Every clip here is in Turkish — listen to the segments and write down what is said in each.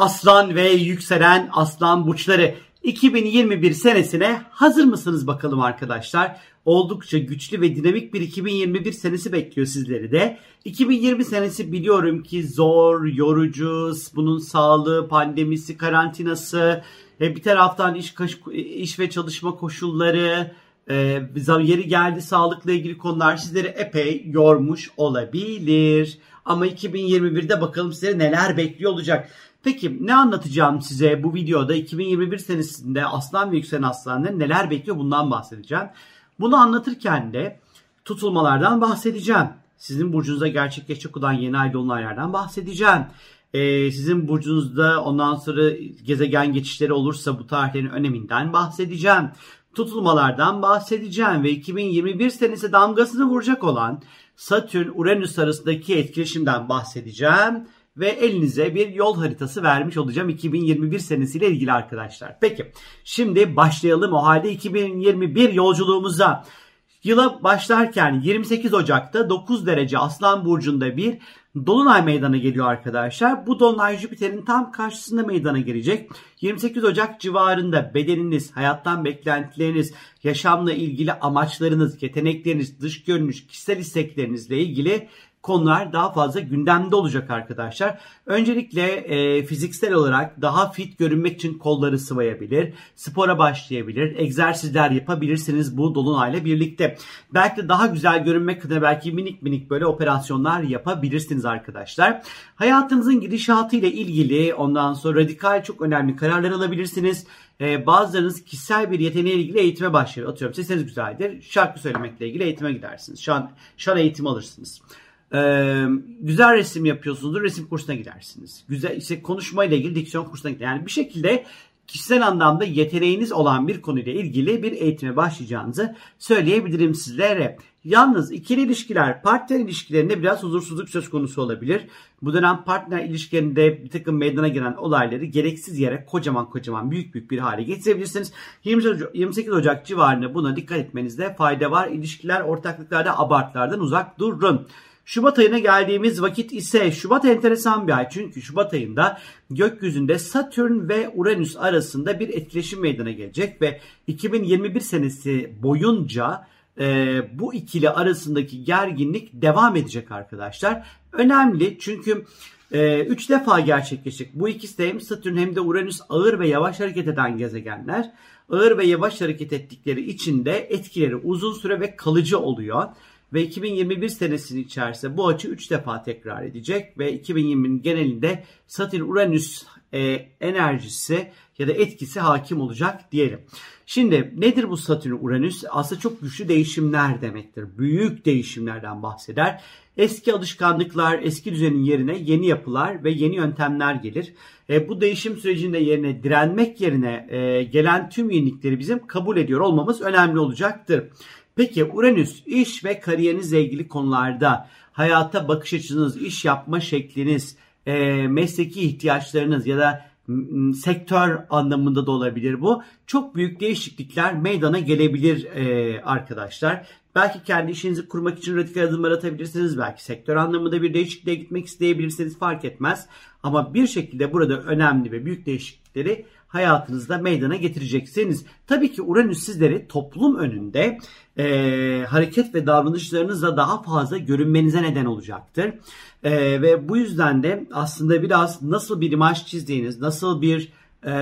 Aslan ve yükselen aslan burçları 2021 senesine hazır mısınız bakalım arkadaşlar? Oldukça güçlü ve dinamik bir 2021 senesi bekliyor sizleri de. 2020 senesi biliyorum ki zor, yorucu, bunun sağlığı, pandemisi, karantinası, e, bir taraftan iş, iş ve çalışma koşulları, e, yeri geldi sağlıkla ilgili konular sizleri epey yormuş olabilir. Ama 2021'de bakalım size neler bekliyor olacak. Peki ne anlatacağım size bu videoda 2021 senesinde Aslan ve Yükselen Aslan'ın neler bekliyor bundan bahsedeceğim. Bunu anlatırken de tutulmalardan bahsedeceğim. Sizin burcunuzda gerçekleşecek olan yeni ay dolunaylardan bahsedeceğim. Ee, sizin burcunuzda ondan sonra gezegen geçişleri olursa bu tarihlerin öneminden bahsedeceğim. Tutulmalardan bahsedeceğim ve 2021 senesi damgasını vuracak olan Satürn-Uranüs arasındaki etkileşimden bahsedeceğim ve elinize bir yol haritası vermiş olacağım 2021 senesiyle ilgili arkadaşlar. Peki şimdi başlayalım o halde 2021 yolculuğumuza. Yıla başlarken 28 Ocak'ta 9 derece Aslan Burcu'nda bir Dolunay meydana geliyor arkadaşlar. Bu Dolunay Jüpiter'in tam karşısında meydana gelecek. 28 Ocak civarında bedeniniz, hayattan beklentileriniz, yaşamla ilgili amaçlarınız, yetenekleriniz, dış görünüş, kişisel isteklerinizle ilgili konular daha fazla gündemde olacak arkadaşlar. Öncelikle e, fiziksel olarak daha fit görünmek için kolları sıvayabilir, spora başlayabilir, egzersizler yapabilirsiniz bu dolunayla birlikte. Belki de daha güzel görünmek adına belki minik minik böyle operasyonlar yapabilirsiniz arkadaşlar. Hayatınızın gidişatı ile ilgili ondan sonra radikal çok önemli kararlar alabilirsiniz. Ee, bazılarınız kişisel bir yeteneğe ilgili eğitime başlıyor. Atıyorum sesiniz güzeldir. Şarkı söylemekle ilgili eğitime gidersiniz. Şan, şan eğitimi alırsınız. Ee, güzel resim yapıyorsunuzdur, resim kursuna gidersiniz. Güzel işte konuşma ile ilgili diksiyon kursuna gidersiniz. Yani bir şekilde kişisel anlamda yeteneğiniz olan bir konuyla ilgili bir eğitime başlayacağınızı söyleyebilirim sizlere. Yalnız ikili ilişkiler, partner ilişkilerinde biraz huzursuzluk söz konusu olabilir. Bu dönem partner ilişkilerinde bir takım meydana gelen olayları gereksiz yere kocaman kocaman büyük büyük bir hale getirebilirsiniz. 28 Ocak civarında buna dikkat etmenizde fayda var. İlişkiler ortaklıklarda abartılardan uzak durun. Şubat ayına geldiğimiz vakit ise Şubat enteresan bir ay. Çünkü Şubat ayında gökyüzünde Satürn ve Uranüs arasında bir etkileşim meydana gelecek ve 2021 senesi boyunca e, bu ikili arasındaki gerginlik devam edecek arkadaşlar. Önemli çünkü 3 e, üç defa gerçekleşecek. Bu ikisi de hem Satürn hem de Uranüs ağır ve yavaş hareket eden gezegenler. Ağır ve yavaş hareket ettikleri için de etkileri uzun süre ve kalıcı oluyor. Ve 2021 senesinin içerisinde bu açı 3 defa tekrar edecek ve 2020'nin genelinde Satürn-Uranüs e, enerjisi ya da etkisi hakim olacak diyelim. Şimdi nedir bu Satürn-Uranüs? Aslında çok güçlü değişimler demektir. Büyük değişimlerden bahseder. Eski alışkanlıklar, eski düzenin yerine yeni yapılar ve yeni yöntemler gelir. E, bu değişim sürecinde yerine direnmek yerine e, gelen tüm yenilikleri bizim kabul ediyor olmamız önemli olacaktır. Peki Uranüs iş ve kariyerinizle ilgili konularda hayata bakış açınız, iş yapma şekliniz, e, mesleki ihtiyaçlarınız ya da sektör anlamında da olabilir bu. Çok büyük değişiklikler meydana gelebilir e, arkadaşlar. Belki kendi işinizi kurmak için radikal adımlar atabilirsiniz. Belki sektör anlamında bir değişikliğe gitmek isteyebilirsiniz fark etmez. Ama bir şekilde burada önemli ve büyük değişiklikleri hayatınızda meydana getireceksiniz. Tabii ki Uranüs sizleri toplum önünde e, hareket ve davranışlarınızla daha fazla görünmenize neden olacaktır. E, ve bu yüzden de aslında biraz nasıl bir imaj çizdiğiniz, nasıl bir e,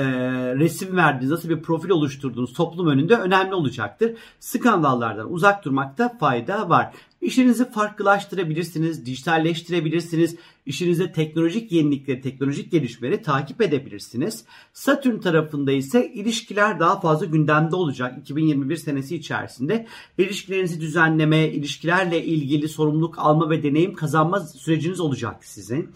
resim verdiğiniz, nasıl bir profil oluşturduğunuz toplum önünde önemli olacaktır. Skandallardan uzak durmakta fayda var. İşinizi farklılaştırabilirsiniz, dijitalleştirebilirsiniz. İşinizde teknolojik yenilikleri, teknolojik gelişmeleri takip edebilirsiniz. Satürn tarafında ise ilişkiler daha fazla gündemde olacak 2021 senesi içerisinde. İlişkilerinizi düzenleme, ilişkilerle ilgili sorumluluk alma ve deneyim kazanma süreciniz olacak sizin.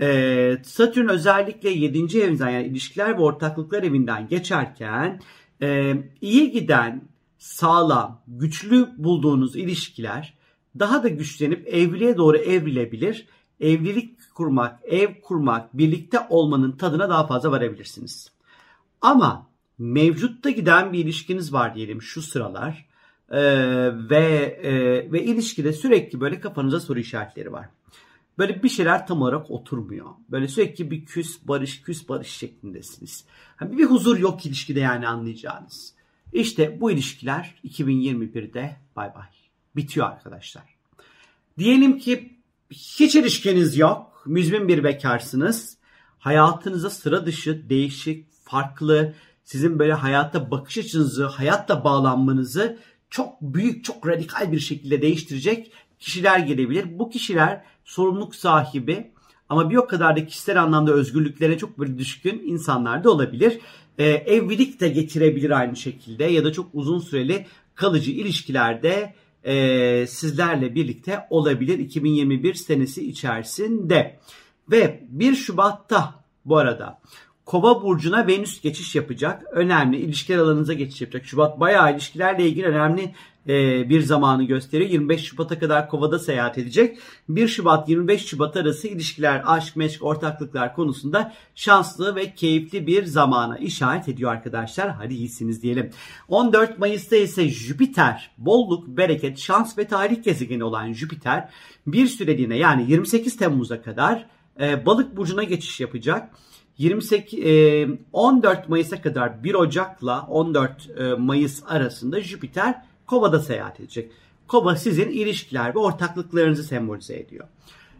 Ee, Satürn özellikle 7. evinizden yani ilişkiler ve ortaklıklar evinden geçerken e, iyi giden, sağlam, güçlü bulduğunuz ilişkiler daha da güçlenip evliliğe doğru evrilebilir. Evlilik kurmak, ev kurmak, birlikte olmanın tadına daha fazla varabilirsiniz. Ama mevcutta giden bir ilişkiniz var diyelim şu sıralar ee, ve e, ve ilişkide sürekli böyle kafanıza soru işaretleri var. Böyle bir şeyler tam olarak oturmuyor. Böyle sürekli bir küs barış küs barış şeklindesiniz. Hani bir huzur yok ilişkide yani anlayacağınız. İşte bu ilişkiler 2021'de bay bay. Bitiyor arkadaşlar. Diyelim ki hiç ilişkiniz yok. Müzmin bir bekarsınız. Hayatınıza sıra dışı, değişik, farklı, sizin böyle hayatta bakış açınızı, hayatla bağlanmanızı çok büyük, çok radikal bir şekilde değiştirecek kişiler gelebilir. Bu kişiler sorumluluk sahibi ama bir o kadar da kişisel anlamda özgürlüklere çok böyle düşkün insanlar da olabilir. Ee, evlilik de getirebilir aynı şekilde ya da çok uzun süreli kalıcı ilişkilerde e, sizlerle birlikte olabilir 2021 senesi içerisinde. Ve 1 Şubat'ta bu arada Kova burcuna Venüs geçiş yapacak. Önemli ilişkiler alanınıza geçiş yapacak. Şubat bayağı ilişkilerle ilgili önemli e, bir zamanı gösteriyor. 25 Şubat'a kadar Kova'da seyahat edecek. 1 Şubat 25 Şubat arası ilişkiler, aşk, meşk, ortaklıklar konusunda şanslı ve keyifli bir zamana işaret ediyor arkadaşlar. Hadi iyisiniz diyelim. 14 Mayıs'ta ise Jüpiter, bolluk, bereket, şans ve tarih gezegeni olan Jüpiter bir süreliğine yani 28 Temmuz'a kadar e, balık burcuna geçiş yapacak. 28 e, 14 Mayıs'a kadar 1 Ocak'la 14 e, Mayıs arasında Jüpiter Kova'da seyahat edecek. Kova sizin ilişkiler ve ortaklıklarınızı sembolize ediyor.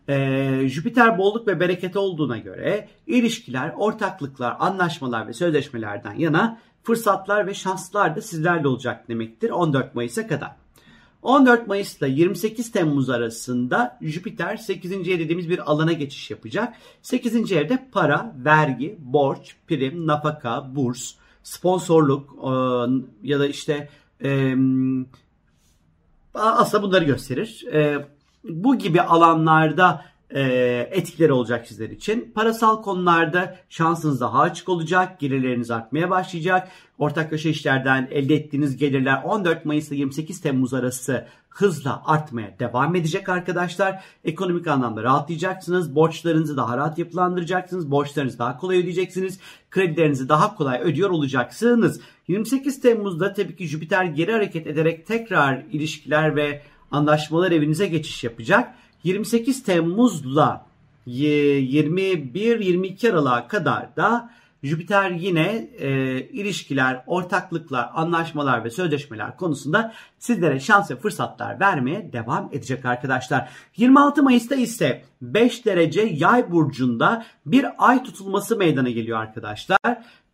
Ee, Jüpiter bolluk ve bereket olduğuna göre ilişkiler, ortaklıklar, anlaşmalar ve sözleşmelerden yana fırsatlar ve şanslar da sizlerle olacak demektir 14 Mayıs'a kadar. 14 Mayıs ile 28 Temmuz arasında Jüpiter 8. ev dediğimiz bir alana geçiş yapacak. 8. evde para, vergi, borç, prim, nafaka, burs, sponsorluk e, ya da işte e, aslında bunları gösterir. E, bu gibi alanlarda etkileri olacak sizler için. Parasal konularda şansınız daha açık olacak. Gelirleriniz artmaya başlayacak. Ortaklaşa işlerden elde ettiğiniz gelirler 14 Mayıs ile 28 Temmuz arası hızla artmaya devam edecek arkadaşlar. Ekonomik anlamda rahatlayacaksınız. Borçlarınızı daha rahat yapılandıracaksınız. Borçlarınızı daha kolay ödeyeceksiniz. Kredilerinizi daha kolay ödüyor olacaksınız. 28 Temmuz'da tabii ki Jüpiter geri hareket ederek tekrar ilişkiler ve anlaşmalar evinize geçiş yapacak. 28 Temmuz'la 21-22 Aralık'a kadar da Jüpiter yine e, ilişkiler, ortaklıklar, anlaşmalar ve sözleşmeler konusunda sizlere şans ve fırsatlar vermeye devam edecek arkadaşlar. 26 Mayıs'ta ise 5 derece yay burcunda bir ay tutulması meydana geliyor arkadaşlar.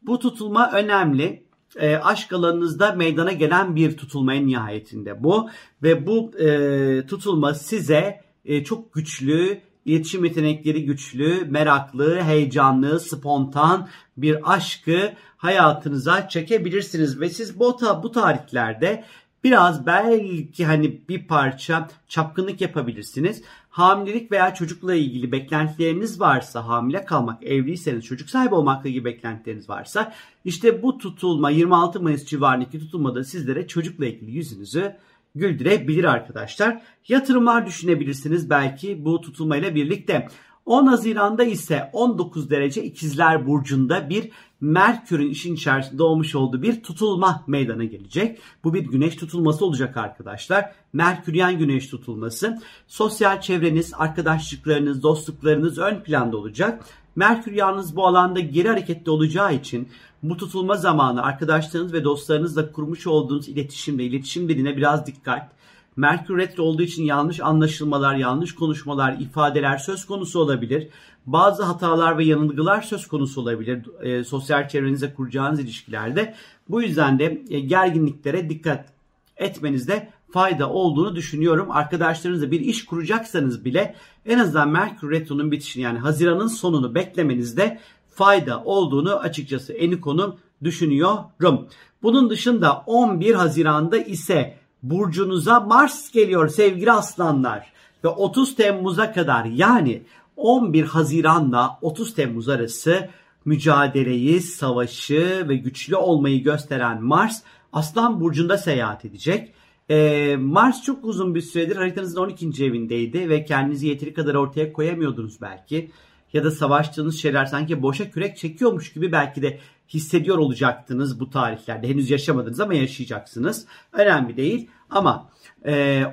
Bu tutulma önemli e, aşk alanınızda meydana gelen bir tutulma en nihayetinde bu. Ve bu e, tutulma size e, çok güçlü, iletişim yetenekleri güçlü, meraklı, heyecanlı, spontan bir aşkı hayatınıza çekebilirsiniz. Ve siz bu, bu tarihlerde biraz belki hani bir parça çapkınlık yapabilirsiniz. Hamilelik veya çocukla ilgili beklentileriniz varsa, hamile kalmak, evliyseniz, çocuk sahibi olmakla ilgili beklentileriniz varsa işte bu tutulma 26 Mayıs civarındaki tutulmada sizlere çocukla ilgili yüzünüzü güldürebilir arkadaşlar. Yatırımlar düşünebilirsiniz belki bu tutulmayla birlikte. 10 Haziran'da ise 19 derece ikizler burcunda bir Merkür'ün işin içerisinde olmuş olduğu bir tutulma meydana gelecek. Bu bir güneş tutulması olacak arkadaşlar. Merküryen güneş tutulması. Sosyal çevreniz, arkadaşlıklarınız, dostluklarınız ön planda olacak. Merkür yalnız bu alanda geri hareketli olacağı için bu tutulma zamanı arkadaşlarınız ve dostlarınızla kurmuş olduğunuz iletişimde, iletişim diline biraz dikkat. Merkür retro olduğu için yanlış anlaşılmalar, yanlış konuşmalar, ifadeler söz konusu olabilir. Bazı hatalar ve yanılgılar söz konusu olabilir e, sosyal çevrenize kuracağınız ilişkilerde. Bu yüzden de e, gerginliklere dikkat etmenizde fayda olduğunu düşünüyorum. Arkadaşlarınızla bir iş kuracaksanız bile en azından Merkür Retro'nun bitişini yani Haziran'ın sonunu beklemenizde fayda olduğunu açıkçası Eniko'nun düşünüyorum. Bunun dışında 11 Haziran'da ise burcunuza Mars geliyor sevgili aslanlar. Ve 30 Temmuz'a kadar yani 11 Haziran'la 30 Temmuz arası mücadeleyi, savaşı ve güçlü olmayı gösteren Mars Aslan Burcu'nda seyahat edecek. Ee, Mars çok uzun bir süredir haritanızın 12. evindeydi ve kendinizi yeteri kadar ortaya koyamıyordunuz belki. Ya da savaştığınız şeyler sanki boşa kürek çekiyormuş gibi belki de hissediyor olacaktınız bu tarihlerde. Henüz yaşamadınız ama yaşayacaksınız. Önemli değil. Ama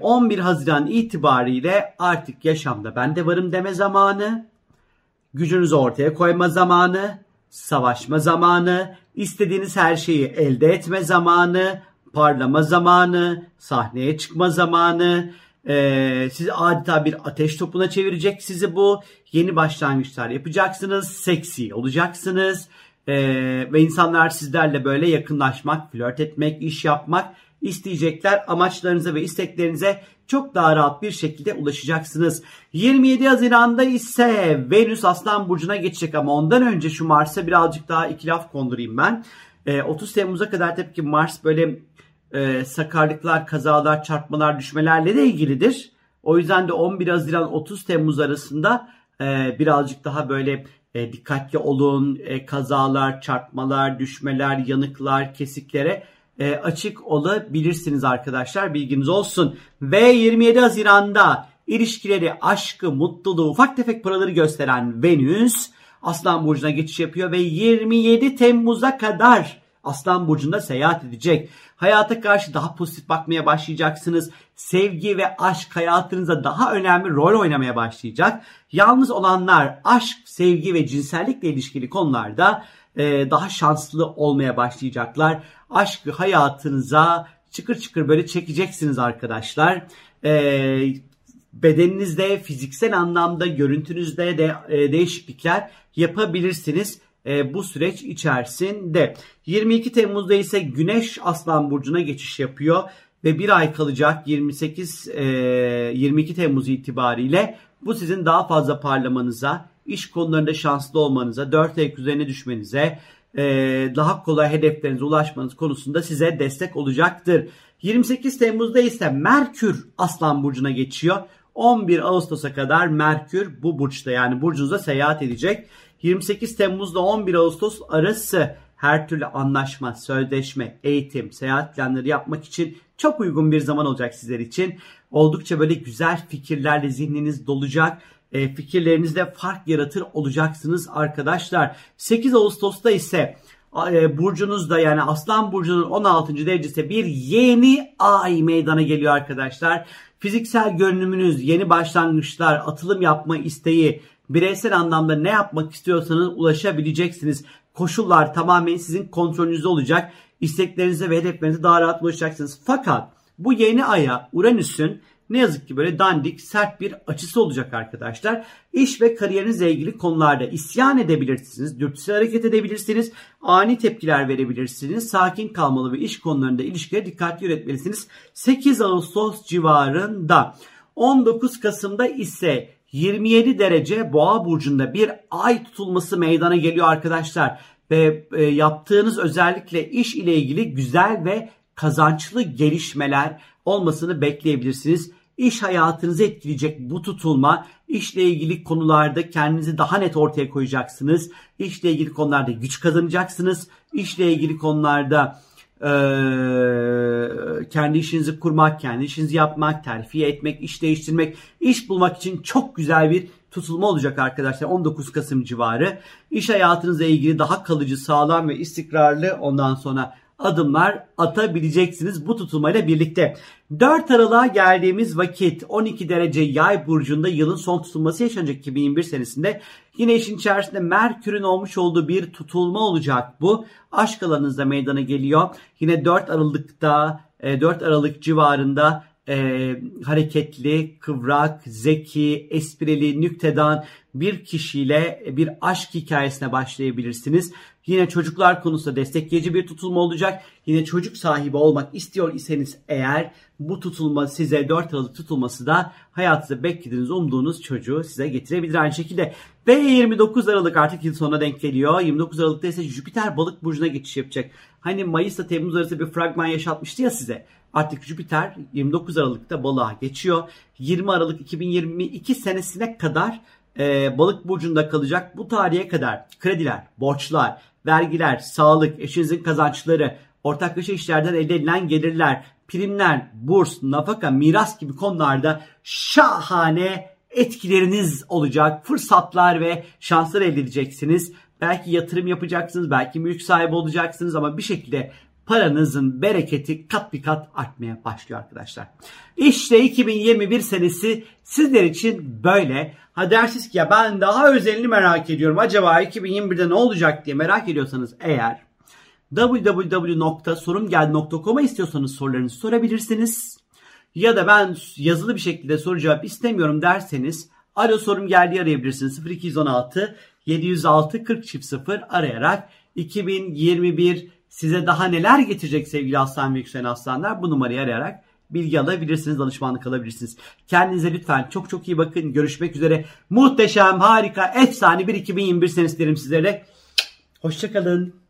11 Haziran itibariyle artık yaşamda ben de varım deme zamanı, gücünüzü ortaya koyma zamanı, savaşma zamanı, istediğiniz her şeyi elde etme zamanı, parlama zamanı, sahneye çıkma zamanı, ee, sizi adeta bir ateş topuna çevirecek sizi bu. Yeni başlangıçlar yapacaksınız, seksi olacaksınız ee, ve insanlar sizlerle böyle yakınlaşmak, flört etmek, iş yapmak isteyecekler. Amaçlarınıza ve isteklerinize çok daha rahat bir şekilde ulaşacaksınız. 27 Haziran'da ise Venüs Aslan Burcu'na geçecek ama ondan önce şu Mars'a birazcık daha iki laf kondurayım ben. 30 Temmuz'a kadar tabii ki Mars böyle e, sakarlıklar, kazalar, çarpmalar, düşmelerle de ilgilidir. O yüzden de 11 Haziran 30 Temmuz arasında e, birazcık daha böyle e, dikkatli olun. E, kazalar, çarpmalar, düşmeler, yanıklar, kesiklere e, açık olabilirsiniz arkadaşlar. Bilginiz olsun. Ve 27 Haziran'da ilişkileri, aşkı, mutluluğu, ufak tefek paraları gösteren Venüs Aslan Burcu'na geçiş yapıyor ve 27 Temmuz'a kadar Aslan Burcu'nda seyahat edecek. Hayata karşı daha pozitif bakmaya başlayacaksınız. Sevgi ve aşk hayatınızda daha önemli rol oynamaya başlayacak. Yalnız olanlar aşk, sevgi ve cinsellikle ilişkili konularda e, daha şanslı olmaya başlayacaklar. Aşkı hayatınıza çıkır çıkır böyle çekeceksiniz arkadaşlar. E, bedeninizde, fiziksel anlamda, görüntünüzde de e, değişiklikler yapabilirsiniz e, bu süreç içerisinde. 22 Temmuz'da ise Güneş Aslan Burcu'na geçiş yapıyor ve bir ay kalacak 28 e, 22 Temmuz itibariyle bu sizin daha fazla parlamanıza, iş konularında şanslı olmanıza, dört ayak üzerine düşmenize, e, daha kolay hedeflerinize ulaşmanız konusunda size destek olacaktır. 28 Temmuz'da ise Merkür Aslan Burcu'na geçiyor. 11 Ağustos'a kadar Merkür bu burçta yani burcunuzda seyahat edecek. 28 Temmuz'da 11 Ağustos arası her türlü anlaşma, sözleşme, eğitim, seyahat planları yapmak için çok uygun bir zaman olacak sizler için. Oldukça böyle güzel fikirlerle zihniniz dolacak. E, fikirlerinizde fark yaratır olacaksınız arkadaşlar. 8 Ağustos'ta ise e, burcunuzda yani Aslan Burcu'nun 16. derecesi bir yeni ay meydana geliyor arkadaşlar. Fiziksel görünümünüz, yeni başlangıçlar, atılım yapma isteği, bireysel anlamda ne yapmak istiyorsanız ulaşabileceksiniz. Koşullar tamamen sizin kontrolünüzde olacak. İsteklerinize ve hedeflerinize daha rahat ulaşacaksınız. Fakat bu yeni aya Uranüs'ün ne yazık ki böyle dandik, sert bir açısı olacak arkadaşlar. İş ve kariyerinizle ilgili konularda isyan edebilirsiniz, dürtüsel hareket edebilirsiniz, ani tepkiler verebilirsiniz, sakin kalmalı ve iş konularında ilişkileri dikkatli yönetmelisiniz. 8 Ağustos civarında 19 Kasım'da ise 27 derece boğa burcunda bir ay tutulması meydana geliyor arkadaşlar. Ve e, yaptığınız özellikle iş ile ilgili güzel ve kazançlı gelişmeler olmasını bekleyebilirsiniz. İş hayatınızı etkileyecek bu tutulma işle ilgili konularda kendinizi daha net ortaya koyacaksınız. İşle ilgili konularda güç kazanacaksınız. İşle ilgili konularda e, kendi işinizi kurmak, kendi işinizi yapmak, terfi etmek, iş değiştirmek, iş bulmak için çok güzel bir tutulma olacak arkadaşlar 19 Kasım civarı. İş hayatınızla ilgili daha kalıcı, sağlam ve istikrarlı ondan sonra adımlar atabileceksiniz bu tutulmayla birlikte. 4 Aralık'a geldiğimiz vakit 12 derece yay burcunda yılın son tutulması yaşanacak 2021 senesinde. Yine işin içerisinde Merkür'ün olmuş olduğu bir tutulma olacak bu. Aşk alanınızda meydana geliyor. Yine 4 Aralık'ta 4 e, Aralık civarında e, hareketli, kıvrak, zeki, esprili, nüktedan bir kişiyle bir aşk hikayesine başlayabilirsiniz. Yine çocuklar konusunda destekleyici bir tutulma olacak. Yine çocuk sahibi olmak istiyor iseniz eğer bu tutulma size 4 Aralık tutulması da hayatınızda beklediğiniz, umduğunuz çocuğu size getirebilir aynı şekilde. Ve 29 Aralık artık yıl sonuna denk geliyor. 29 Aralık'ta ise Jüpiter balık burcuna geçiş yapacak. Hani Mayıs'ta Temmuz arası bir fragman yaşatmıştı ya size. Artık Jüpiter 29 Aralık'ta balığa geçiyor. 20 Aralık 2022 senesine kadar e, balık burcunda kalacak. Bu tarihe kadar krediler, borçlar, vergiler, sağlık, eşinizin kazançları, ortaklaşa işlerden elde edilen gelirler, primler, burs, nafaka, miras gibi konularda şahane etkileriniz olacak. Fırsatlar ve şanslar elde edeceksiniz. Belki yatırım yapacaksınız, belki mülk sahibi olacaksınız ama bir şekilde paranızın bereketi kat bir kat artmaya başlıyor arkadaşlar. İşte 2021 senesi sizler için böyle. Ha dersiniz ki ya ben daha özelini merak ediyorum. Acaba 2021'de ne olacak diye merak ediyorsanız eğer www.sorumgel.com'a istiyorsanız sorularınızı sorabilirsiniz. Ya da ben yazılı bir şekilde soru cevap istemiyorum derseniz alo sorum geldi arayabilirsiniz. 0216 706 40 0 arayarak 2021 size daha neler getirecek sevgili aslan ve yükselen aslanlar bu numarayı arayarak bilgi alabilirsiniz, danışmanlık alabilirsiniz. Kendinize lütfen çok çok iyi bakın. Görüşmek üzere. Muhteşem, harika, efsane bir 2021 senesi dilerim sizlere. Hoşçakalın.